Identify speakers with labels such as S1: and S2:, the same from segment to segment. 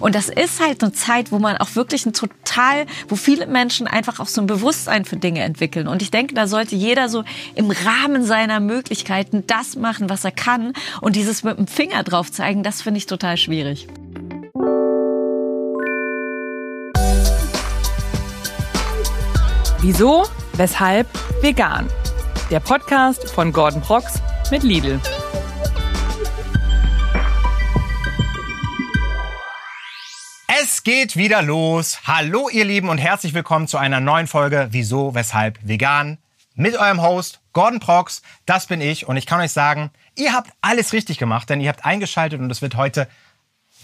S1: Und das ist halt eine Zeit, wo man auch wirklich ein total, wo viele Menschen einfach auch so ein Bewusstsein für Dinge entwickeln. Und ich denke, da sollte jeder so im Rahmen seiner Möglichkeiten das machen, was er kann. Und dieses mit dem Finger drauf zeigen, das finde ich total schwierig.
S2: Wieso? Weshalb? Vegan. Der Podcast von Gordon Prox mit Lidl.
S3: Es geht wieder los. Hallo ihr Lieben und herzlich willkommen zu einer neuen Folge Wieso, Weshalb Vegan mit eurem Host Gordon Prox. Das bin ich und ich kann euch sagen, ihr habt alles richtig gemacht, denn ihr habt eingeschaltet und es wird heute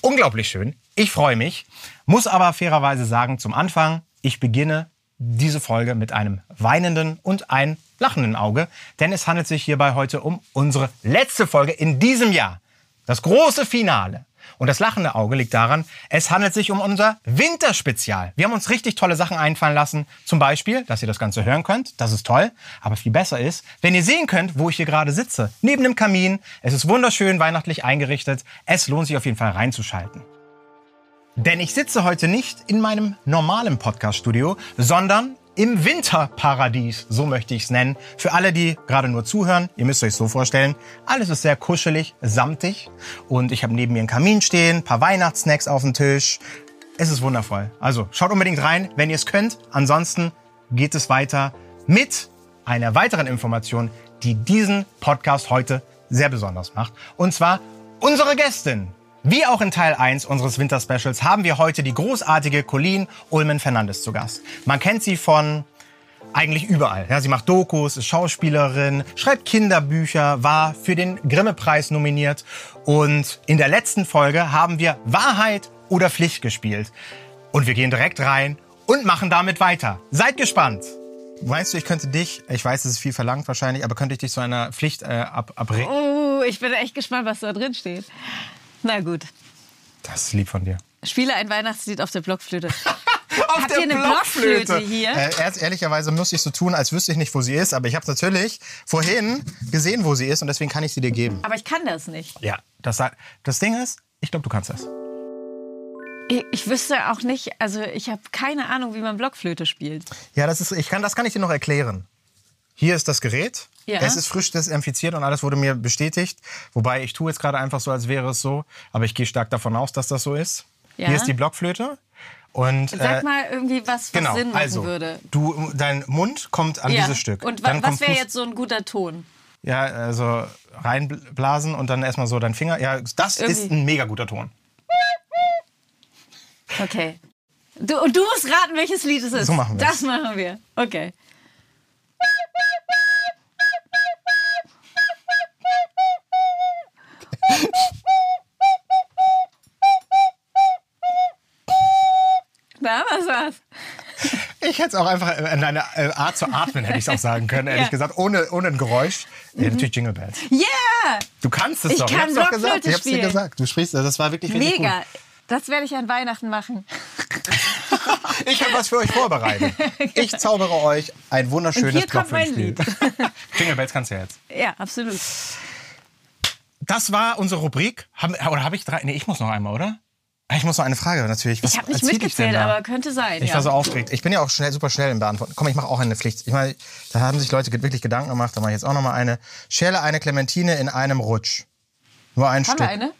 S3: unglaublich schön. Ich freue mich, muss aber fairerweise sagen zum Anfang, ich beginne diese Folge mit einem weinenden und einem lachenden Auge, denn es handelt sich hierbei heute um unsere letzte Folge in diesem Jahr. Das große Finale. Und das lachende Auge liegt daran, es handelt sich um unser Winterspezial. Wir haben uns richtig tolle Sachen einfallen lassen. Zum Beispiel, dass ihr das Ganze hören könnt. Das ist toll. Aber viel besser ist, wenn ihr sehen könnt, wo ich hier gerade sitze. Neben dem Kamin. Es ist wunderschön weihnachtlich eingerichtet. Es lohnt sich auf jeden Fall reinzuschalten. Denn ich sitze heute nicht in meinem normalen Podcast-Studio, sondern im Winterparadies, so möchte ich es nennen. Für alle, die gerade nur zuhören, ihr müsst euch so vorstellen, alles ist sehr kuschelig, samtig und ich habe neben mir einen Kamin stehen, paar Weihnachtssnacks auf dem Tisch. Es ist wundervoll. Also schaut unbedingt rein, wenn ihr es könnt. Ansonsten geht es weiter mit einer weiteren Information, die diesen Podcast heute sehr besonders macht. Und zwar unsere Gästin. Wie auch in Teil 1 unseres Winterspecials haben wir heute die großartige Colleen Ulmen Fernandes zu Gast. Man kennt sie von eigentlich überall. Ja, sie macht Dokus, ist Schauspielerin, schreibt Kinderbücher, war für den Grimme-Preis nominiert und in der letzten Folge haben wir Wahrheit oder Pflicht gespielt. Und wir gehen direkt rein und machen damit weiter. Seid gespannt! Meinst du, ich könnte dich, ich weiß, es ist viel verlangt wahrscheinlich, aber könnte ich dich zu einer Pflicht äh, ab, abreden?
S1: Oh, ich bin echt gespannt, was da drin steht. Na gut.
S3: Das ist lieb von dir.
S1: Spiele ein Weihnachtslied auf der Blockflöte.
S3: auf
S1: Habt ihr eine Blockflöte hier?
S3: Äh, erst, ehrlicherweise muss ich so tun, als wüsste ich nicht, wo sie ist. Aber ich habe natürlich vorhin gesehen, wo sie ist und deswegen kann ich sie dir geben.
S1: Aber ich kann das nicht.
S3: Ja, das, das Ding ist, ich glaube, du kannst das.
S1: Ich, ich wüsste auch nicht, also ich habe keine Ahnung, wie man Blockflöte spielt.
S3: Ja, das ist, ich kann, das kann ich dir noch erklären. Hier ist das Gerät.
S1: Ja.
S3: Es ist frisch desinfiziert und alles wurde mir bestätigt. Wobei ich tue jetzt gerade einfach so, als wäre es so. Aber ich gehe stark davon aus, dass das so ist.
S1: Ja.
S3: Hier ist die Blockflöte. Und,
S1: Sag mal irgendwie, was, was
S3: genau,
S1: Sinn machen
S3: also,
S1: würde.
S3: Du, dein Mund kommt an
S1: Ja.
S3: dieses Stück.
S1: Und wa was wäre jetzt so ein guter Ton?
S3: Ja, also reinblasen und dann erstmal so dein Finger. Ja, das ist
S1: Irgendwie-
S3: ein mega guter Ton.
S1: Okay. Du, und du musst raten, welches Lied es ist.
S3: So machen wir's.
S1: Das machen wir. Okay. Na, was war's?
S3: Ich hätte es auch einfach in deine äh, Art zu atmen, hätte ich es auch sagen können, ehrlich
S1: Ja. Mhm.
S3: gesagt, ohne, ohne ein Geräusch. Ja, natürlich Jingle Bells.
S1: Yeah!
S3: Du kannst es
S1: Ich
S3: doch.
S1: kann
S3: ich hab's doch gesagt. Ich hab's dir gesagt. Du sprichst, das war wirklich richtig
S1: Mega. Das werde ich an Weihnachten machen.
S3: gut. Ich habe was für euch vorbereitet. Ich zaubere euch ein wunderschönes Blockflötenspiel. Jingle Bells kannst du ja jetzt.
S1: Ja, absolut.
S3: Das war unsere Rubrik. Haben, oder habe ich drei? Nee, ich muss noch einmal, oder? Ich muss noch eine Frage natürlich. Was
S1: Ich habe nicht mitgezählt, aber könnte sein.
S3: Ich
S1: ja.
S3: war so aufgeregt. Ich bin ja auch schnell, super schnell im Beantworten. Komm, ich mache auch eine Pflicht. Ich meine, da haben sich Leute wirklich Gedanken gemacht. Da mache ich jetzt auch noch mal eine. Schäle eine Clementine in einem Rutsch. Nur ein
S1: Haben
S3: Stück.
S1: wir eine?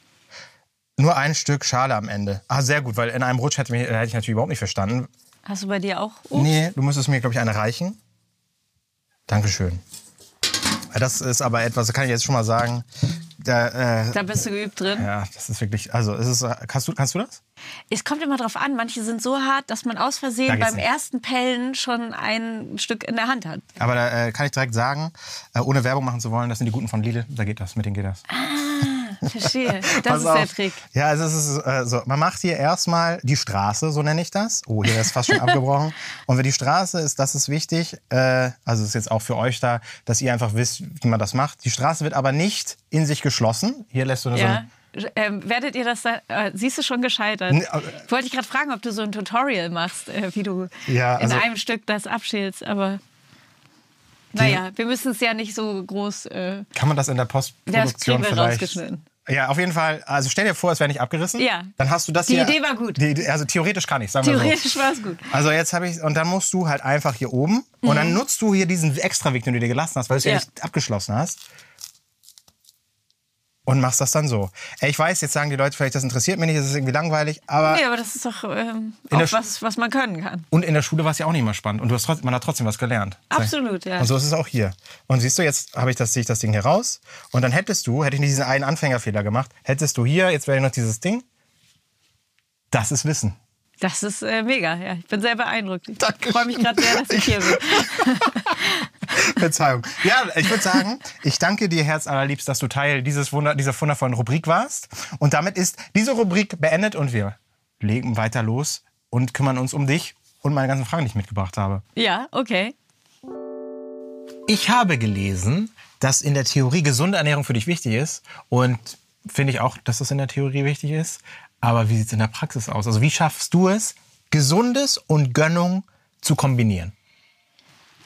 S3: Nur ein Stück Schale am Ende. Ah, sehr gut, weil in einem Rutsch hätte, mich, hätte ich natürlich überhaupt nicht verstanden.
S1: Hast du bei dir auch? Obst?
S3: Nee, du müsstest mir, glaube ich, eine reichen. Dankeschön. Das ist aber etwas, das kann ich jetzt schon mal sagen. Da, äh,
S1: Da bist du geübt drin.
S3: ja, das ist wirklich, also, es ist, kannst du, kannst du das?
S1: Es kommt immer drauf an. Manche sind so hart, dass man aus Versehen beim
S3: nicht.
S1: ersten Pellen schon ein Stück in der Hand hat.
S3: Aber da äh, kann ich direkt sagen, äh, ohne Werbung machen zu wollen, das sind die Guten von Lidl, da geht das, mit denen geht das.
S1: Verstehe. Das
S3: Pass
S1: ist
S3: auf.
S1: der Trick.
S3: Ja, also es ist äh, so, man macht hier erstmal die Straße, so nenne ich das. Oh, hier ist fast schon abgebrochen. Und wenn die Straße ist, das ist wichtig, äh, also ist jetzt auch für euch da, dass ihr einfach wisst, wie man das macht. Die Straße wird aber nicht in sich geschlossen. Hier lässt du so
S1: Ja.
S3: ein
S1: Ähm, werdet ihr das da, äh, siehst du schon gescheitert?
S3: Nee, aber-
S1: Wollte ich gerade fragen, ob du so ein Tutorial machst, äh, wie du
S3: Ja, also-
S1: in einem Stück das abschälst, aber naja, wir müssen es ja nicht so groß, äh,
S3: Kann man das in der Postproduktion vielleicht?
S1: rausgeschnitten.
S3: Ja, auf jeden Fall. Also stell dir vor, es wäre nicht abgerissen.
S1: Ja.
S3: Dann hast du das
S1: Die
S3: hier.
S1: Idee war gut.
S3: Die, also theoretisch kann ich, sagen wir so.
S1: Theoretisch war es gut.
S3: Also jetzt habe ich und dann musst du halt einfach hier oben und dann nutzt du hier diesen Extraweg, den du dir gelassen hast, weil du es ja.
S1: Mhm. Ja.
S3: nicht abgeschlossen hast. Und machst das dann so. Ey, Ich weiß, jetzt sagen die Leute vielleicht, das interessiert mich nicht, das ist irgendwie langweilig, aber
S1: Nee, aber das ist doch ähm, auch was, was man können kann.
S3: und in der Schule war es ja auch nicht mal spannend und du hast man hat trotzdem was gelernt.
S1: Absolut, ja.
S3: Und so ist es auch hier. Und siehst du, jetzt habe ich das, ziehe ich das Ding hier raus und dann hättest du, hätte ich nicht diesen einen Anfängerfehler gemacht, hättest du hier, jetzt wäre noch dieses Ding. Das ist Wissen.
S1: Das ist äh, mega, ja. Ich bin sehr beeindruckt. Ich freue mich gerade sehr, dass ich hier bin.
S3: Verzeihung. Ja, ich würde sagen, ich danke dir herz allerliebst, dass du Teil dieses Wunder, dieser wundervollen Rubrik warst. Und damit ist diese Rubrik beendet und wir legen weiter los und kümmern uns um dich und meine ganzen Fragen, die ich mitgebracht habe.
S1: Ja, okay.
S3: Ich habe gelesen, dass in der Theorie gesunde Ernährung für dich wichtig ist und finde ich auch, dass das in der Theorie wichtig ist. Aber wie sieht es in der Praxis aus? Also wie schaffst du es, Gesundes und Gönnung zu kombinieren?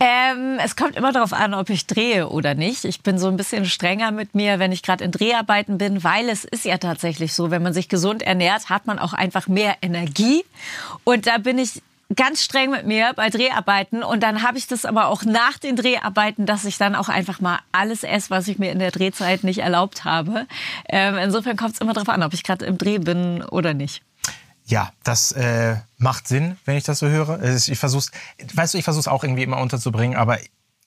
S1: Ähm, es kommt immer darauf an, ob ich drehe oder nicht. Ich bin so ein bisschen strenger mit mir, wenn ich gerade in Dreharbeiten bin, weil es ist ja tatsächlich so, wenn man sich gesund ernährt, hat man auch einfach mehr Energie. Und da bin ich ganz streng mit mir bei Dreharbeiten und dann habe ich das aber auch nach den Dreharbeiten, dass ich dann auch einfach mal alles esse, was ich mir in der Drehzeit nicht erlaubt habe. Ähm, insofern kommt es immer darauf an, ob ich gerade im Dreh bin oder nicht.
S3: Ja, das äh, macht Sinn, wenn ich das so höre. Ich versuch's, weißt du, ich versuche es auch irgendwie immer unterzubringen, aber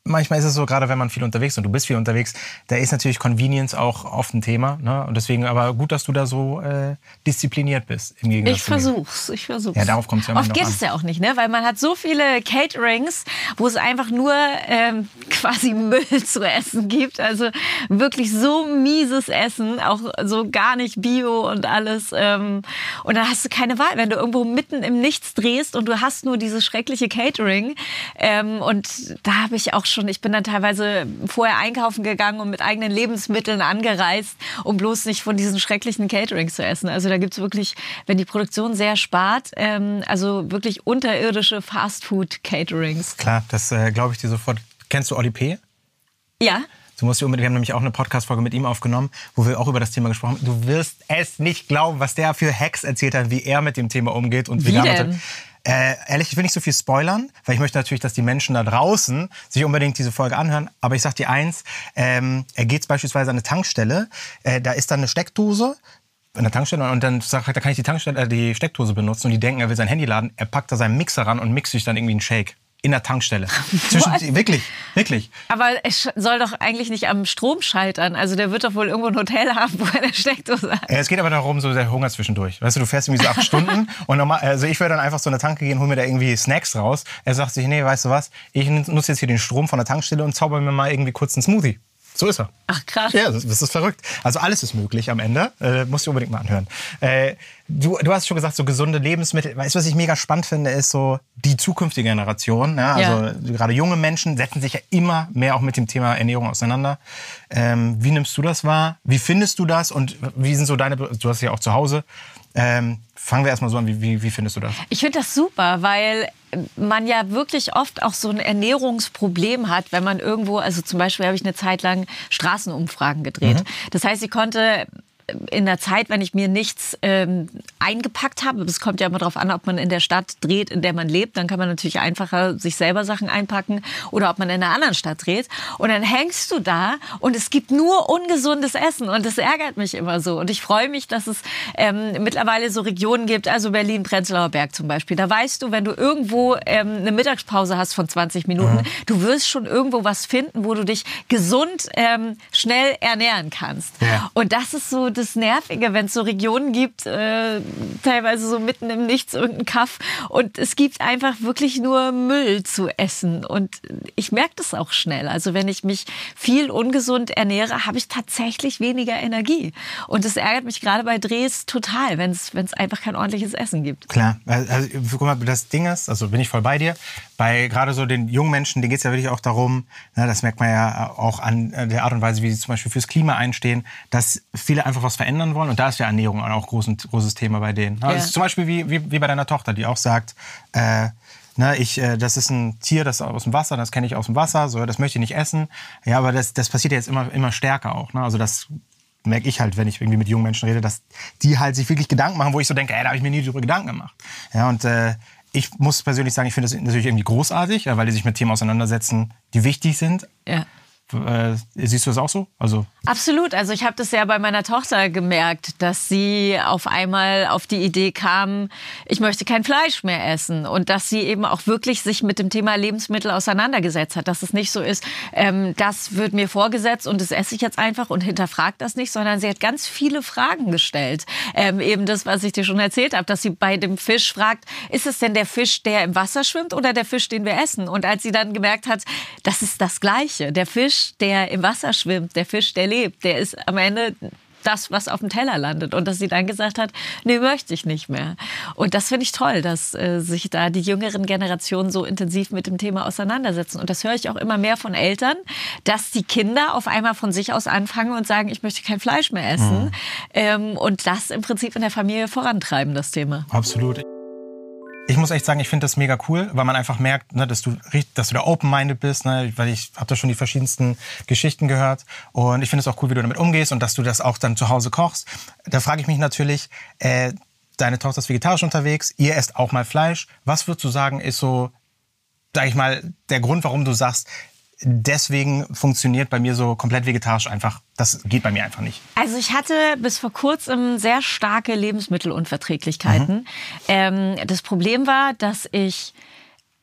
S3: manchmal ist es so, gerade wenn man viel unterwegs ist und du bist viel unterwegs, da ist natürlich Convenience auch oft ein Thema. Ne? Und deswegen aber gut, dass du da so äh, diszipliniert bist. Im Gegensatz
S1: Ich versuch's, ich versuch's.
S3: Ja, darauf kommt's ja immer
S1: Oft geht es ja auch nicht, ne? Weil man hat so viele Caterings, wo es einfach nur ähm, quasi Müll zu essen gibt. Also wirklich so mieses Essen, auch so gar nicht Bio und alles. Ähm, und dann hast du keine Wahl, wenn du irgendwo mitten im Nichts drehst und du hast nur dieses schreckliche Catering. Ähm, und da habe ich auch schon, ich bin dann teilweise vorher einkaufen gegangen und mit eigenen Lebensmitteln angereist, um bloß nicht von diesen schrecklichen Caterings zu essen. Also da gibt's wirklich, wenn die Produktion sehr spart, ähm, also wirklich unterirdische Fastfood-Caterings.
S3: Klar, das äh, glaube ich dir sofort. Kennst du Oli P?
S1: Ja,
S3: Du musst dir unbedingt, wir haben nämlich auch eine Podcast-Folge mit ihm aufgenommen, wo wir auch über das Thema gesprochen haben. Du wirst es nicht glauben, was der für Hacks erzählt hat, wie er mit dem Thema umgeht und
S1: Wie
S3: vegan
S1: denn?
S3: Äh, ehrlich, ich will nicht so viel spoilern, weil ich möchte natürlich, dass die Menschen da draußen sich unbedingt diese Folge anhören. Aber ich sag dir eins, ähm, er geht beispielsweise an eine Tankstelle, äh, da ist dann eine Steckdose an der Tankstelle und dann sagt er, da kann ich die, Tankstelle, äh, die Steckdose benutzen und die denken, er will sein Handy laden. Er packt da seinen Mixer ran und mixt sich dann irgendwie einen Shake. In der Tankstelle. Zwischen, wirklich, wirklich.
S1: aber es soll doch eigentlich nicht am Strom scheitern. Also der wird doch wohl irgendwo ein Hotel haben, wo er hat.
S3: Ja, Es geht aber darum, so der Hunger zwischendurch. Weißt du, du fährst irgendwie so acht Stunden und normal, also ich würde dann einfach so in eine Tanke gehen, hol mir da irgendwie Snacks raus. Er sagt sich, nee, weißt du was, ich nutze jetzt hier den Strom von der Tankstelle und zauber mir mal irgendwie kurz einen Smoothie. So ist er.
S1: Ach krass.
S3: Ja, das, das ist verrückt. Also alles ist möglich am Ende. Äh, musst du unbedingt mal anhören. Äh, du, du hast schon gesagt, so gesunde Lebensmittel. Weißt du, was ich mega spannend finde, ist so die zukünftige Generation. Ja? Also
S1: Ja.
S3: gerade junge Menschen setzen sich ja immer mehr auch mit dem Thema Ernährung auseinander. Ähm, wie nimmst du das wahr? Wie findest du das? Und wie sind so deine, du hast ja auch zu Hause. Ähm, fangen wir erstmal so an. Wie, wie, wie findest du das?
S1: Ich finde das super, weil man ja wirklich oft auch so ein Ernährungsproblem hat, wenn man irgendwo, also zum Beispiel habe ich eine Zeit lang Straßenumfragen gedreht. Das heißt, ich konnte in der Zeit, wenn ich mir nichts ähm, eingepackt habe, es kommt ja immer darauf an, ob man in der Stadt dreht, in der man lebt, dann kann man natürlich einfacher sich selber Sachen einpacken oder ob man in einer anderen Stadt dreht. Und dann hängst du da und es gibt nur ungesundes Essen und das ärgert mich immer so. Und ich freue mich, dass es ähm, mittlerweile so Regionen gibt, also Berlin, Prenzlauer Berg zum Beispiel. Da weißt du, wenn du irgendwo ähm, eine Mittagspause hast von 20 Minuten, du wirst schon irgendwo was finden, wo du dich gesund ähm, schnell ernähren kannst.
S3: Ja.
S1: Und das ist so das Nervige, wenn es so Regionen gibt, äh, teilweise so mitten im Nichts irgendein Kaff und es gibt einfach wirklich nur Müll zu essen und ich merke das auch schnell. Also wenn ich mich viel ungesund ernähre, habe ich tatsächlich weniger Energie und das ärgert mich gerade bei Drehs total, wenn es einfach kein ordentliches Essen gibt.
S3: Klar, also guck mal, das Ding ist, also bin ich voll bei dir. Bei gerade so den jungen Menschen, denen geht es ja wirklich auch darum, ne, das merkt man ja auch an der Art und Weise, wie sie zum Beispiel fürs Klima einstehen, dass viele einfach was verändern wollen. Und da ist ja Ernährung auch groß, ein großes Thema bei denen. Ne?
S1: Ja.
S3: Das ist zum Beispiel wie, wie, wie bei deiner Tochter, die auch sagt, äh, Ne, ich, äh, das ist ein Tier, das aus dem Wasser, das kenne ich aus dem Wasser, so, das möchte ich nicht essen. Ja, aber das, das passiert ja jetzt immer, immer stärker auch. Ne? Also das merke ich halt, wenn ich irgendwie mit jungen Menschen rede, dass die halt sich wirklich Gedanken machen, wo ich so denke, ey, da habe ich mir nie darüber Gedanken gemacht. Ja, und äh, ich muss persönlich sagen, ich finde das natürlich irgendwie großartig, weil die sich mit Themen auseinandersetzen, die wichtig sind.
S1: Ja.
S3: Äh, siehst du das auch so? Also
S1: Absolut. Also ich habe das ja bei meiner Tochter gemerkt, dass sie auf einmal auf die Idee kam, ich möchte kein Fleisch mehr essen und dass sie eben auch wirklich sich mit dem Thema Lebensmittel auseinandergesetzt hat. Dass es nicht so ist, ähm, das wird mir vorgesetzt und das esse ich jetzt einfach und hinterfragt das nicht, sondern sie hat ganz viele Fragen gestellt. Ähm, eben das, was ich dir schon erzählt habe, dass sie bei dem Fisch fragt, ist es denn der Fisch, der im Wasser schwimmt oder der Fisch, den wir essen? Und als sie dann gemerkt hat, das ist das Gleiche. Der Fisch, der im Wasser schwimmt, der Fisch, der lebt, der ist am Ende das, was auf dem Teller landet. Und dass sie dann gesagt hat, nee, möchte ich nicht mehr. Und das finde ich toll, dass äh, sich da die jüngeren Generationen so intensiv mit dem Thema auseinandersetzen. Und das höre ich auch immer mehr von Eltern, dass die Kinder auf einmal von sich aus anfangen und sagen, ich möchte kein Fleisch mehr essen. Mhm. Ähm, und das im Prinzip in der Familie vorantreiben, das Thema.
S3: Absolut. Ich muss echt sagen, ich finde das mega cool, weil man einfach merkt, ne, dass du dass du da open-minded bist, ne, weil ich habe da schon die verschiedensten Geschichten gehört und ich finde es auch cool, wie du damit umgehst und dass du das auch dann zu Hause kochst. Da frage ich mich natürlich, äh, deine Tochter ist vegetarisch unterwegs, ihr esst auch mal Fleisch. Was würdest du sagen, ist so, sag ich mal, der Grund, warum du sagst, deswegen funktioniert bei mir so komplett vegetarisch einfach. Das geht bei mir einfach nicht.
S1: Also ich hatte bis vor kurzem sehr starke Lebensmittelunverträglichkeiten. Mhm. Ähm, das Problem war, dass ich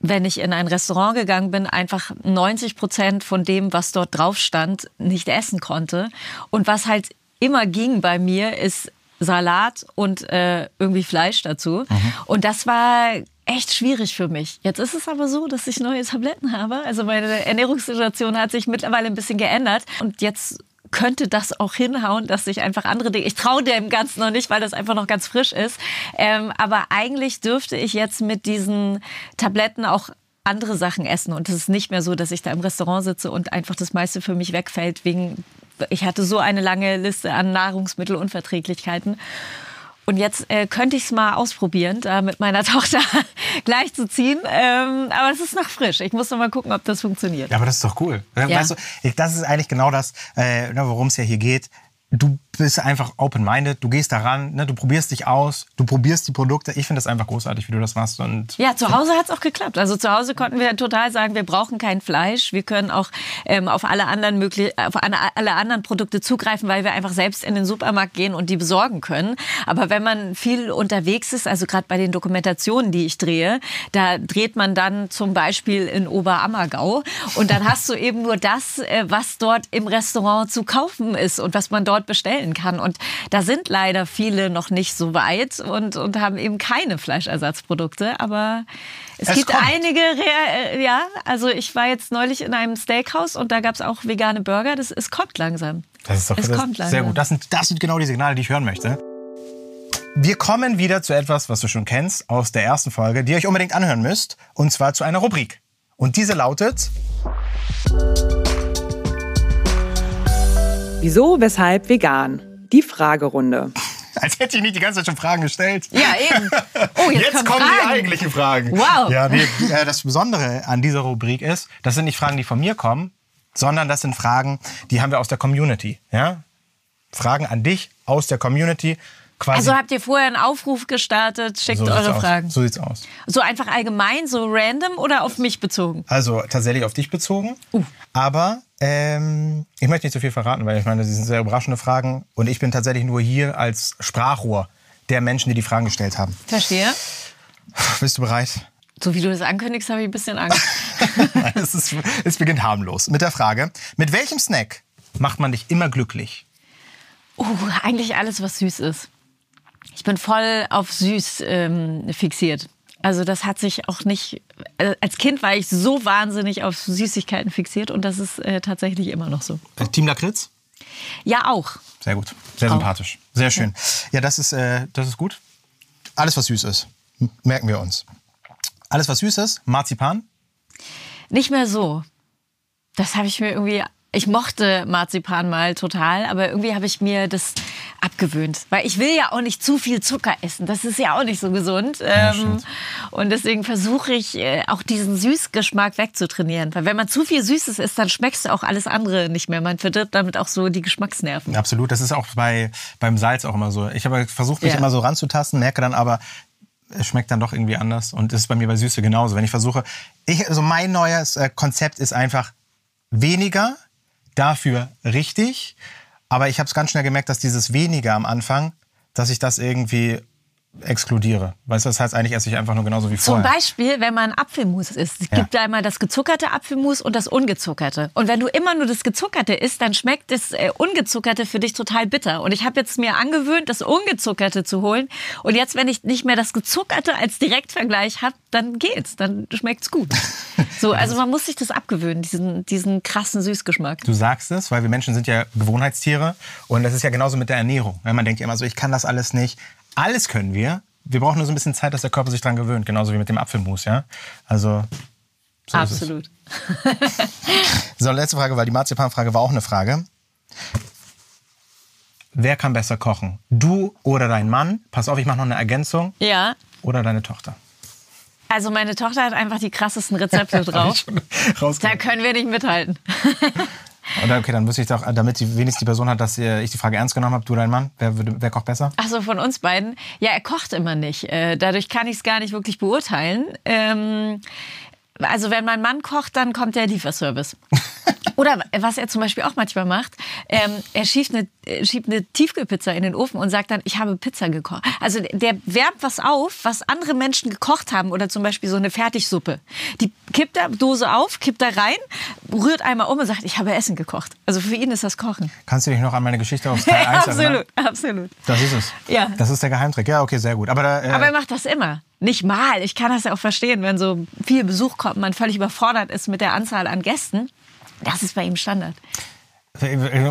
S1: wenn ich in ein Restaurant gegangen bin, einfach 90 Prozent von dem, was dort drauf stand, nicht essen konnte. Und was halt immer ging bei mir, ist Salat und äh, irgendwie Fleisch dazu. Mhm. Und das war echt schwierig für mich. Jetzt ist es aber so, dass ich neue Tabletten habe. Also meine Ernährungssituation hat sich mittlerweile ein bisschen geändert. Und jetzt könnte das auch hinhauen, dass sich einfach andere Dinge. Ich traue dem Ganzen noch nicht, weil das einfach noch ganz frisch ist. Ähm, aber eigentlich dürfte ich jetzt mit diesen Tabletten auch andere Sachen essen. Und es ist nicht mehr so, dass ich da im Restaurant sitze und einfach das meiste für mich wegfällt wegen. Ich hatte so eine lange Liste an Nahrungsmittelunverträglichkeiten. Und jetzt äh, könnte ich es mal ausprobieren, da mit meiner Tochter gleich zu ziehen. Ähm, aber es ist noch frisch. Ich muss noch mal gucken, ob das funktioniert.
S3: Ja, aber das ist doch cool. Ja. Weißt du, das ist eigentlich genau das, äh, ne, worum es ja hier geht du bist einfach open-minded, du gehst daran, ne, du probierst dich aus, du probierst die Produkte. Ich finde das einfach großartig, wie du das machst. Und
S1: ja, zu Hause hat es auch geklappt. Also zu Hause konnten wir total sagen, wir brauchen kein Fleisch. Wir können auch ähm, auf, alle anderen möglich auf alle anderen Produkte zugreifen, weil wir einfach selbst in den Supermarkt gehen und die besorgen können. Aber wenn man viel unterwegs ist, also gerade bei den Dokumentationen, die ich drehe, da dreht man dann zum Beispiel in Oberammergau und dann hast du eben nur das, äh, was dort im Restaurant zu kaufen ist und was man dort dort bestellen kann. Und da sind leider viele noch nicht so weit und, und haben eben keine Fleischersatzprodukte. Aber es, es gibt kommt. einige, äh, ja, also ich war jetzt neulich in einem Steakhouse und da gab es auch vegane Burger. Das, es kommt langsam.
S3: Das ist doch es das kommt langsam. sehr gut. Das sind, das sind genau die Signale, die ich hören möchte. Wir kommen wieder zu etwas, was du schon kennst aus der ersten Folge, die ihr euch unbedingt anhören müsst. Und zwar zu einer Rubrik. Und diese lautet...
S2: Wieso, weshalb vegan? Die Fragerunde.
S3: Als hätte ich nicht die ganze Zeit schon Fragen gestellt.
S1: Ja, eben.
S3: Oh, jetzt, jetzt kommen, Fragen. die eigentlichen Fragen.
S1: Wow.
S3: Ja, nee, äh, das Besondere an dieser Rubrik ist, das sind nicht Fragen, die von mir kommen, sondern das sind Fragen, die haben wir aus der Community. Ja? Fragen an dich aus der Community.
S1: Quasi also habt ihr vorher einen Aufruf gestartet, schickt so eure Fragen.
S3: Aus. So sieht's aus.
S1: So einfach allgemein, so random oder auf mich bezogen?
S3: Also tatsächlich auf dich bezogen. Uh. Aber ähm, ich möchte nicht zu viel verraten, weil ich meine, das sind sehr überraschende Fragen. Und ich bin tatsächlich nur hier als Sprachrohr der Menschen, die die Fragen gestellt haben.
S1: Verstehe.
S3: Bist du bereit?
S1: So wie du das ankündigst, habe ich ein bisschen Angst.
S3: es, ist, es beginnt harmlos mit der Frage, mit welchem Snack macht man dich immer glücklich?
S1: Uh, eigentlich alles, was süß ist. Ich bin voll auf süß ähm, fixiert. Also das hat sich auch nicht, äh, als Kind war ich so wahnsinnig auf Süßigkeiten fixiert und das ist äh, tatsächlich immer noch so.
S3: Äh, Team Lakritz?
S1: Ja, auch.
S3: Sehr gut, sehr auch. sympathisch, sehr schön. Ja, das ist, äh, das ist gut. Alles, was süß ist, merken wir uns. Alles, was süß ist, Marzipan?
S1: Nicht mehr so. Das habe ich mir irgendwie Ich mochte Marzipan mal total, aber irgendwie habe ich mir das abgewöhnt. Weil ich will ja auch nicht zu viel Zucker essen. Das ist ja auch nicht so gesund. Ähm, und deswegen versuche ich äh, auch diesen Süßgeschmack wegzutrainieren. Weil wenn man zu viel Süßes isst, dann schmeckst du auch alles andere nicht mehr. Man verdirbt damit auch so die Geschmacksnerven.
S3: Absolut, das ist auch bei, beim Salz auch immer so. Ich habe versucht, mich
S1: Ja.
S3: immer so ranzutasten, merke dann aber, es schmeckt dann doch irgendwie anders. Und das ist bei mir bei Süße genauso. Wenn ich versuche, ich, also mein neues äh, Konzept ist einfach weniger, dafür richtig. Aber ich habe es ganz schnell gemerkt, dass dieses weniger am Anfang, dass ich das irgendwie exkludiere. Weißt du, das heißt, eigentlich esse ich einfach nur genauso wie
S1: Zum
S3: vorher.
S1: Beispiel, wenn man Apfelmus isst. Es
S3: Ja.
S1: gibt da einmal das gezuckerte Apfelmus und das ungezuckerte. Und wenn du immer nur das gezuckerte isst, dann schmeckt das äh, ungezuckerte für dich total bitter. Und ich habe jetzt mir angewöhnt, das ungezuckerte zu holen. Und jetzt, wenn ich nicht mehr das gezuckerte als Direktvergleich habe, dann geht's, dann schmeckt's gut. So, also man muss sich das abgewöhnen, diesen, diesen krassen Süßgeschmack.
S3: Du sagst es, weil wir Menschen sind ja Gewohnheitstiere und das ist ja genauso mit der Ernährung. Man denkt ja immer so, ich kann das alles nicht. Alles können wir. Wir brauchen nur so ein bisschen Zeit, dass der Körper sich dran gewöhnt, genauso wie mit dem Apfelmus, ja? Also so.
S1: Absolut.
S3: So, letzte Frage, weil die Marzipanfrage war auch eine Frage. Wer kann besser kochen? Du oder dein Mann? Pass auf, ich mache noch eine Ergänzung.
S1: Ja.
S3: Oder deine Tochter?
S1: Also meine Tochter hat einfach die krassesten Rezepte drauf. Da können wir nicht mithalten.
S3: Oder okay, dann wüsste ich doch, damit die, wenigstens die Person hat, dass äh, ich die Frage ernst genommen habe, du, dein Mann, wer, würde, wer kocht besser?
S1: Ach so, von uns beiden. Ja, er kocht immer nicht. Äh, Dadurch kann ich es gar nicht wirklich beurteilen. Ähm, also wenn mein Mann kocht, dann kommt der Lieferservice. Oder was er zum Beispiel auch manchmal macht, ähm, er schiebt eine, äh, schiebt eine Tiefkühlpizza in den Ofen und sagt dann, ich habe Pizza gekocht. Also der wärmt was auf, was andere Menschen gekocht haben oder zum Beispiel so eine Fertigsuppe. Die kippt da Dose auf, kippt da rein, rührt einmal um und sagt, ich habe Essen gekocht. Also für ihn ist das Kochen.
S3: Kannst du dich noch an meine Geschichte aus Teil 1 erinnern?
S1: absolut, absolut.
S3: Das ist es.
S1: Ja.
S3: Das ist der Geheimtrick. Ja, okay, sehr gut. Aber, da, äh,
S1: Aber er macht das immer. Nicht mal. Ich kann das ja auch verstehen, wenn so viel Besuch kommt, man völlig überfordert ist mit der Anzahl an Gästen. Das ist bei ihm Standard.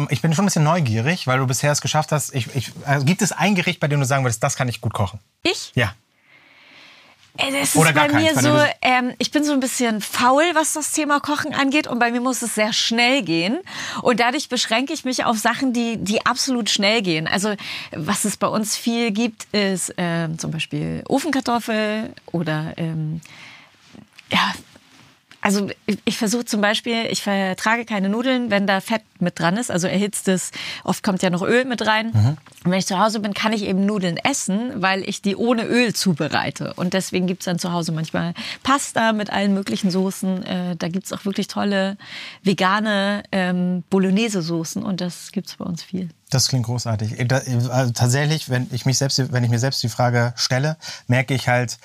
S3: ich bin schon ein bisschen neugierig, weil du bisher es geschafft hast. Ich, ich, also gibt es ein Gericht, bei dem du sagen würdest, das kann ich gut kochen?
S1: Ich?
S3: Ja.
S1: Äh, Das ist
S3: Oder
S1: bei
S3: keins,
S1: mir
S3: weil
S1: so, ähm, ich bin so ein bisschen faul, was das Thema Kochen angeht und bei mir muss es sehr schnell gehen und dadurch beschränke ich mich auf Sachen, die, die absolut schnell gehen. Also was es bei uns viel gibt, ist ähm, zum Beispiel Ofenkartoffel oder ähm, ja, also ich, ich versuche zum Beispiel, ich vertrage keine Nudeln, wenn da Fett mit dran ist, also erhitztes, oft kommt ja noch Öl mit rein. Und wenn ich zu Hause bin, kann ich eben Nudeln essen, weil ich die ohne Öl zubereite. Und deswegen gibt's dann zu Hause manchmal Pasta mit allen möglichen Soßen. Äh, da gibt's auch wirklich tolle vegane ähm, Bolognese-Soßen und das gibt's bei uns viel.
S3: Das klingt großartig. Da, also tatsächlich, wenn ich, mich selbst, wenn ich mir selbst die Frage stelle, merke ich halt,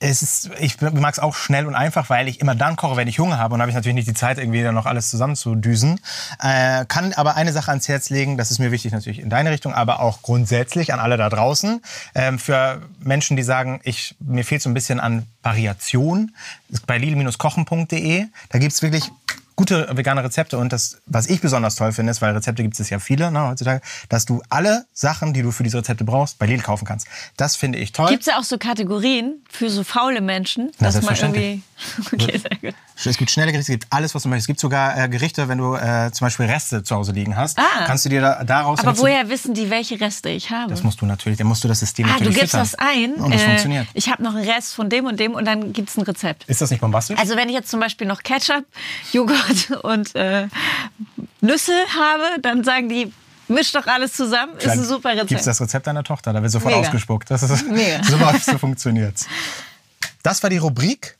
S3: es ist, ich mag es auch schnell und einfach, weil ich immer dann koche, wenn ich Hunger habe. Und habe ich natürlich nicht die Zeit, irgendwie dann noch alles zusammenzudüsen. Äh, kann aber eine Sache ans Herz legen, das ist mir wichtig natürlich in deine Richtung, aber auch grundsätzlich an alle da draußen. Ähm, für Menschen, die sagen, ich, mir fehlt so ein bisschen an Variation, bei lili-kochen.de. Da gibt's wirklich gute vegane Rezepte und das, was ich besonders toll finde, ist, weil Rezepte gibt es ja viele ne, heutzutage, dass du alle Sachen, die du für diese Rezepte brauchst, bei Lidl kaufen kannst. Das finde ich toll.
S1: Gibt's ja auch so Kategorien für so faule Menschen,
S3: Na,
S1: dass man irgendwie. Okay, sehr gut.
S3: Es gibt schnelle Gerichte, es gibt alles, was du möchtest. Es gibt sogar äh, Gerichte, wenn du äh, zum Beispiel Reste zu Hause liegen hast,
S1: Ah.
S3: kannst du dir da, daraus...
S1: Aber
S3: du-
S1: woher wissen die, welche Reste ich habe?
S3: Das musst du natürlich, dann musst du das System
S1: ah, du
S3: natürlich
S1: gibst
S3: füttern.
S1: das ein.
S3: Und das
S1: äh,
S3: funktioniert.
S1: Ich habe noch einen Rest von dem und dem und dann gibt's ein Rezept.
S3: Ist das nicht bombastisch?
S1: Also wenn ich jetzt zum Beispiel noch Ketchup, Joghurt und äh, Nüsse habe, dann sagen die, misch doch alles zusammen, ist ein super Rezept.
S3: das Rezept deiner Tochter, da wird sofort
S1: Mega.
S3: ausgespuckt. Das ist
S1: Mega.
S3: super, so funktioniert's. Das war die Rubrik.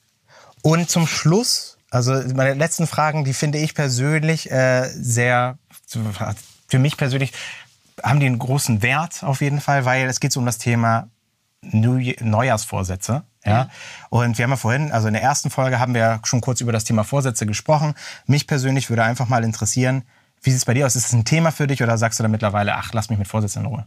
S3: Und zum Schluss, also meine letzten Fragen, die finde ich persönlich äh, sehr, für mich persönlich, haben die einen großen Wert auf jeden Fall, weil es geht so um das Thema Neujahrsvorsätze. Ja? Und wir haben ja vorhin, also in der ersten Folge haben wir schon kurz über das Thema Vorsätze gesprochen. Mich persönlich würde einfach mal interessieren, wie sieht es bei dir aus? Ist es ein Thema für dich oder sagst du da mittlerweile, ach, lass mich mit Vorsätzen in Ruhe?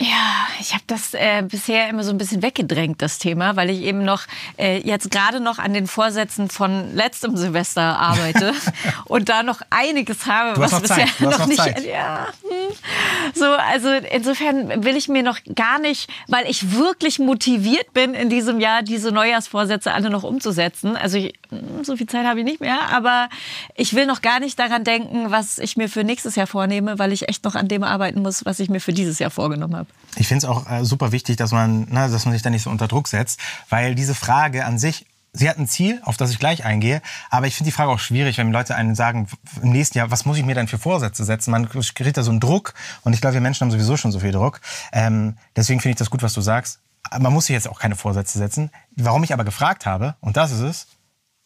S1: Ja, ich habe das äh, bisher immer so ein bisschen weggedrängt, das Thema, weil ich eben noch äh, jetzt gerade noch an den Vorsätzen von letztem Silvester arbeite und da noch einiges habe, was bisher
S3: Zeit.
S1: Noch,
S3: noch
S1: nicht.
S3: Zeit.
S1: Ja, so also insofern will ich mir noch gar nicht, weil ich wirklich motiviert bin in diesem Jahr diese Neujahrsvorsätze alle noch umzusetzen. Also ich, hm, so viel Zeit habe ich nicht mehr, aber ich will noch gar nicht daran denken, was ich mir für nächstes Jahr vornehme, weil ich echt noch an dem arbeiten muss, was ich mir für dieses Jahr vorgenommen habe.
S3: Ich finde es auch äh, super wichtig, dass man, ne, dass man sich da nicht so unter Druck setzt, weil diese Frage an sich, sie hat ein Ziel, auf das ich gleich eingehe, aber ich finde die Frage auch schwierig, wenn Leute einen sagen, im nächsten Jahr, was muss ich mir denn für Vorsätze setzen? Man kriegt da so einen Druck und ich glaube, wir Menschen haben sowieso schon so viel Druck. Ähm, deswegen finde ich das gut, was du sagst. Man muss sich jetzt auch keine Vorsätze setzen. Warum ich aber gefragt habe, und das ist es,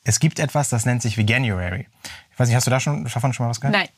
S3: es gibt etwas, das nennt sich Veganuary. Ich weiß nicht, hast du da schon, davon schon mal was gehört?
S1: Nein.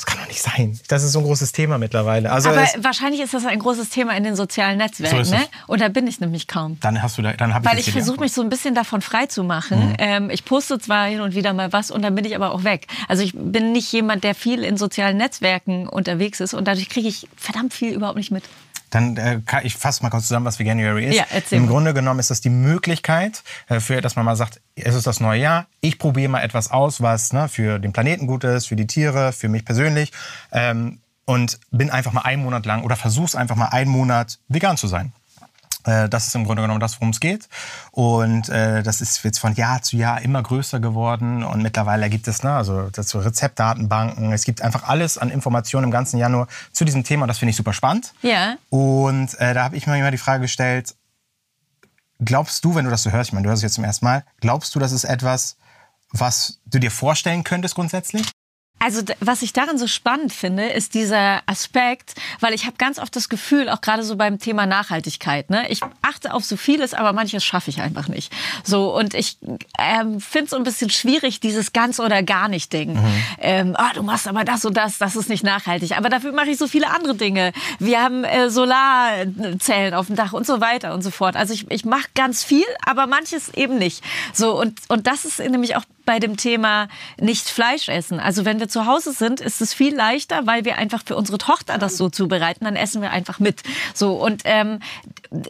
S3: Das kann doch nicht sein. Das ist so ein großes Thema mittlerweile. Also
S1: Aber
S3: es,
S1: wahrscheinlich ist das ein großes Thema in den sozialen Netzwerken,
S3: So ist
S1: ne? Und da bin ich nämlich kaum.
S3: dann hast du da, dann habe
S1: Weil ich
S3: hier die
S1: versuche mich so ein bisschen davon frei zu machen. Ähm, ich poste zwar hin und wieder mal was und dann bin ich aber auch weg. Also ich bin nicht jemand, der viel in sozialen Netzwerken unterwegs ist und dadurch kriege ich verdammt viel überhaupt nicht mit.
S3: Dann äh, kann ich fasse mal kurz zusammen, was Veganuary ist.
S1: Ja, erzähl
S3: Im
S1: mal.
S3: Grunde genommen ist das die Möglichkeit, äh, für, dass man mal sagt, es ist das neue Jahr, ich probiere mal etwas aus, was ne, für den Planeten gut ist, für die Tiere, für mich persönlich. Ähm, und bin einfach mal einen Monat lang oder versuch's einfach mal einen Monat vegan zu sein. Äh, Das ist im Grunde genommen das, worum es geht. Und äh, das ist jetzt von Jahr zu Jahr immer größer geworden. Und mittlerweile gibt es ne, also dazu Rezeptdatenbanken. Es gibt einfach alles an Informationen im ganzen Jahr nur zu diesem Thema. Und das finde ich super spannend.
S1: Ja.
S3: Und äh, da habe ich mir immer die Frage gestellt, glaubst du, wenn du das so hörst, ich meine, du hörst es jetzt zum ersten Mal, glaubst du, das ist etwas, was du dir vorstellen könntest grundsätzlich?
S1: Also was ich daran so spannend finde, ist dieser Aspekt, weil ich habe ganz oft das Gefühl, auch gerade so beim Thema Nachhaltigkeit, ne, ich achte auf so vieles, aber manches schaffe ich einfach nicht. So und ich ähm, finde es so ein bisschen schwierig, dieses ganz oder gar nicht Ding. Ähm, ah, du machst aber das und das, das ist nicht nachhaltig. Aber dafür mache ich so viele andere Dinge. Wir haben äh, Solarzellen auf dem Dach und so weiter und so fort. Also ich, ich mache ganz viel, aber manches eben nicht. So und und das ist nämlich auch bei dem Thema nicht Fleisch essen. Also wenn wir zu Hause sind, ist es viel leichter, weil wir einfach für unsere Tochter das so zubereiten, dann essen wir einfach mit. So und ähm,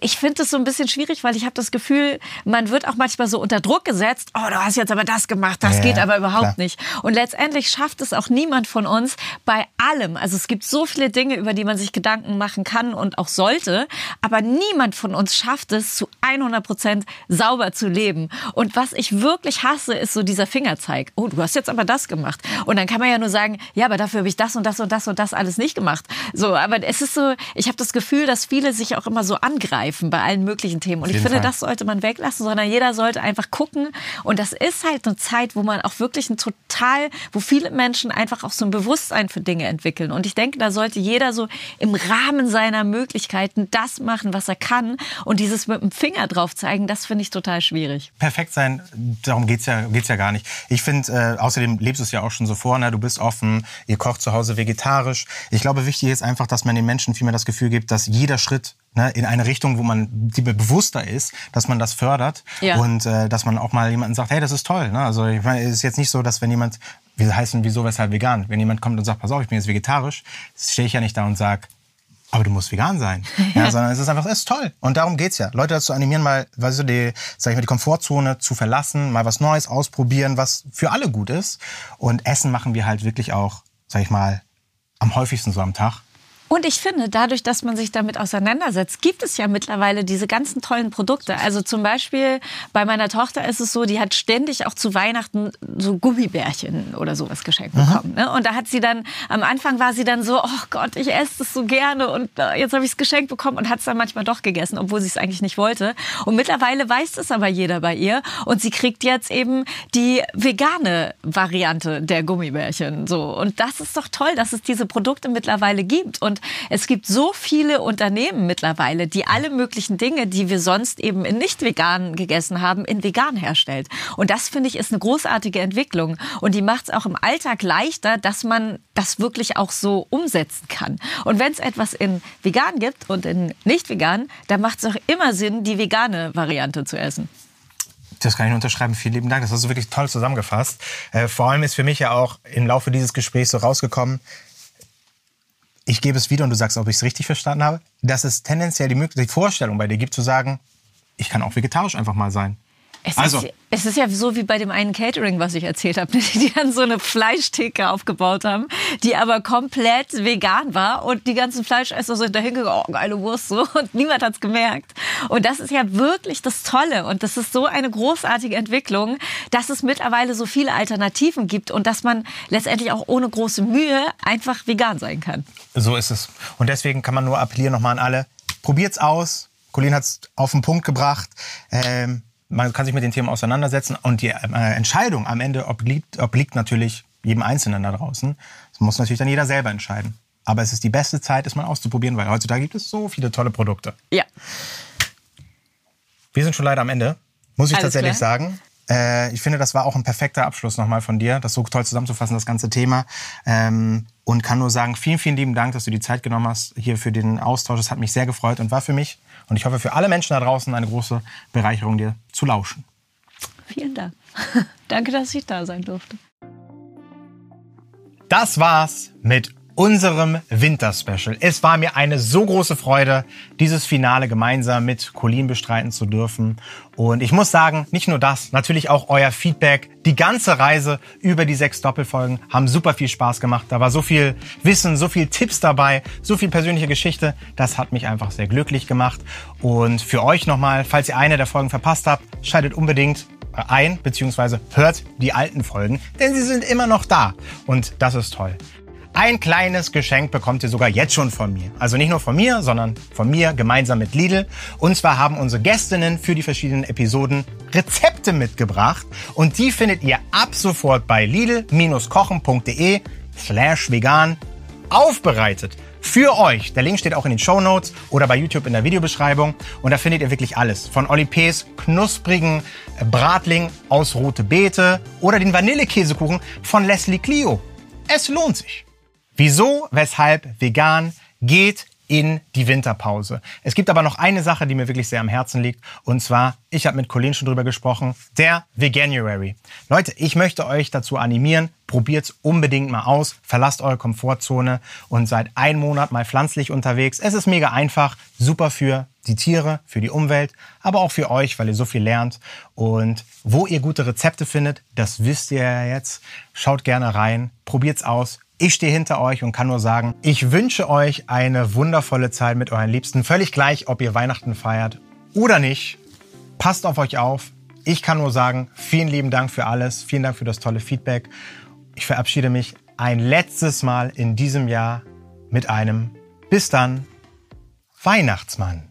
S1: ich finde es so ein bisschen schwierig, weil ich habe das Gefühl, man wird auch manchmal so unter Druck gesetzt. Oh, du hast jetzt aber das gemacht, das
S3: Ja,
S1: geht aber überhaupt
S3: klar.
S1: nicht. Und letztendlich schafft es auch niemand von uns bei allem. Also es gibt so viele Dinge, über die man sich Gedanken machen kann und auch sollte, aber niemand von uns schafft es, zu 100 Prozent sauber zu leben. Und was ich wirklich hasse, ist so dieser Fingerzeig. Oh, du hast jetzt aber das gemacht. Und dann kann man ja nur sagen, ja, aber dafür habe ich das und das und das und das alles nicht gemacht. So, aber es ist so, ich habe das Gefühl, dass viele sich auch immer so angreifen bei allen möglichen Themen. Und ich finde,
S3: Fall.
S1: das sollte man weglassen, sondern jeder sollte einfach gucken. Und das ist halt eine Zeit, wo man auch wirklich ein total, wo viele Menschen einfach auch so ein Bewusstsein für Dinge entwickeln. Und ich denke, da sollte jeder so im Rahmen seiner Möglichkeiten das machen, was er kann. Und dieses mit dem Finger drauf zeigen, das finde ich total schwierig.
S3: perfekt sein, darum geht's ja, geht's ja gar nicht. Ich finde, äh, außerdem lebst du es ja auch schon so vor, ne? du bist offen, ihr kocht zu Hause vegetarisch. Ich glaube, wichtig ist einfach, dass man den Menschen vielmehr das Gefühl gibt, dass jeder Schritt ne, in eine Richtung, wo man die bewusster ist, dass man das fördert
S1: Ja.
S3: und äh, dass man auch mal jemanden sagt, hey, das ist toll. Ne? Also ich meine, es ist jetzt nicht so, dass wenn jemand, wie heißt denn wieso, weshalb vegan, wenn jemand kommt und sagt, pass auf, ich bin jetzt vegetarisch, stehe ich ja nicht da und sag, aber du musst vegan sein. Ja, sondern es ist einfach, es ist toll. Und darum geht's ja. Leute dazu animieren, mal, weißt du, die, sag ich mal, die Komfortzone zu verlassen, mal was Neues ausprobieren, was für alle gut ist. Und Essen machen wir halt wirklich auch, sag ich mal, am häufigsten so am Tag.
S1: Und ich finde, dadurch, dass man sich damit auseinandersetzt, gibt es ja mittlerweile diese ganzen tollen Produkte. Also zum Beispiel bei meiner Tochter ist es so, die hat ständig auch zu Weihnachten so Gummibärchen oder sowas geschenkt bekommen. Ne? Und da hat sie dann, am Anfang war sie dann so, oh Gott, ich esse das so gerne und äh, jetzt habe ich es geschenkt bekommen und hat es dann manchmal doch gegessen, obwohl sie es eigentlich nicht wollte. Und mittlerweile weiß es aber jeder bei ihr und sie kriegt jetzt eben die vegane Variante der Gummibärchen. So. Und das ist doch toll, dass es diese Produkte mittlerweile gibt. Und es gibt so viele Unternehmen mittlerweile, die alle möglichen Dinge, die wir sonst eben in nicht vegan gegessen haben, in vegan herstellt. Und das finde ich ist eine großartige Entwicklung. Und die macht es auch im Alltag leichter, dass man das wirklich auch so umsetzen kann. Und wenn es etwas in vegan gibt und in nicht vegan, dann macht es auch immer Sinn, die vegane Variante zu essen.
S3: Das kann ich unterschreiben. Vielen lieben Dank. Das hast du wirklich toll zusammengefasst. Äh, vor allem ist für mich ja auch im Laufe dieses Gesprächs so rausgekommen, ich gebe es wieder und du sagst, ob ich es richtig verstanden habe, dass es tendenziell die, Möglichkeit, die Vorstellung bei dir gibt, zu sagen, ich kann auch vegetarisch einfach mal sein.
S1: Es,
S3: Also-
S1: ist, es ist ja so wie bei dem einen Catering, was ich erzählt habe, die dann so eine Fleischtheke aufgebaut haben, die aber komplett vegan war und die ganzen Fleischesser sind dahin gegangen, oh, geile Wurst, so, und niemand hat's gemerkt. Und das ist ja wirklich das Tolle und das ist so eine großartige Entwicklung, dass es mittlerweile so viele Alternativen gibt und dass man letztendlich auch ohne große Mühe einfach vegan sein kann.
S3: So ist es. Und deswegen kann man nur appellieren nochmal an alle, probiert's aus. Colin hat's auf den Punkt gebracht. Ähm, man kann sich mit den Themen auseinandersetzen und die äh, Entscheidung am Ende obliegt, obliegt natürlich jedem Einzelnen da draußen. Das muss natürlich dann jeder selber entscheiden. Aber es ist die beste Zeit, es mal auszuprobieren, weil heutzutage gibt es so viele tolle Produkte.
S1: Ja.
S3: Wir sind schon leider am Ende, muss ich
S1: Alles
S3: tatsächlich
S1: klar.
S3: sagen. Äh, ich finde, das war auch ein perfekter Abschluss nochmal von dir, das so toll zusammenzufassen, das ganze Thema. Ähm, und kann nur sagen, vielen, vielen lieben Dank, dass du die Zeit genommen hast hier für den Austausch. Es hat mich sehr gefreut und war für mich und ich hoffe für alle Menschen da draußen eine große Bereicherung, dir zu lauschen.
S1: Vielen Dank. Danke, dass ich da sein durfte.
S3: Das war's mit unserem Winterspecial. Es war mir eine so große Freude, dieses Finale gemeinsam mit Colin bestreiten zu dürfen. Und ich muss sagen, nicht nur das, natürlich auch euer Feedback. Die ganze Reise über die sechs Doppelfolgen haben super viel Spaß gemacht. Da war so viel Wissen, so viel Tipps dabei, so viel persönliche Geschichte. Das hat mich einfach sehr glücklich gemacht. Und für euch nochmal, falls ihr eine der Folgen verpasst habt, schaltet unbedingt ein, beziehungsweise hört die alten Folgen, denn sie sind immer noch da. Und das ist toll. Ein kleines Geschenk bekommt ihr sogar jetzt schon von mir. Also nicht nur von mir, sondern von mir gemeinsam mit Lidl. Und zwar haben unsere Gästinnen für die verschiedenen Episoden Rezepte mitgebracht. Und die findet ihr ab sofort bei lidl-kochen.de slash vegan aufbereitet. Für euch. Der Link steht auch in den Show Notes oder bei YouTube in der Videobeschreibung. Und da findet ihr wirklich alles. Von Oli P.'s knusprigen Bratling aus rote Beete oder den Vanillekäsekuchen von Leslie Clio. Es lohnt sich. Wieso, weshalb vegan geht in die Winterpause. Es gibt aber noch eine Sache, die mir wirklich sehr am Herzen liegt. Und zwar, ich habe mit Colin schon drüber gesprochen, der Veganuary. Leute, ich möchte euch dazu animieren, probiert's unbedingt mal aus, verlasst eure Komfortzone und seid einen Monat mal pflanzlich unterwegs. Es ist mega einfach, super für die Tiere, für die Umwelt, aber auch für euch, weil ihr so viel lernt. Und wo ihr gute Rezepte findet, das wisst ihr ja jetzt. Schaut gerne rein, probiert's aus. Ich stehe hinter euch und kann nur sagen, ich wünsche euch eine wundervolle Zeit mit euren Liebsten. Völlig gleich, ob ihr Weihnachten feiert oder nicht. Passt auf euch auf. Ich kann nur sagen, vielen lieben Dank für alles. Vielen Dank für das tolle Feedback. Ich verabschiede mich ein letztes Mal in diesem Jahr mit einem Bis dann, Weihnachtsmann.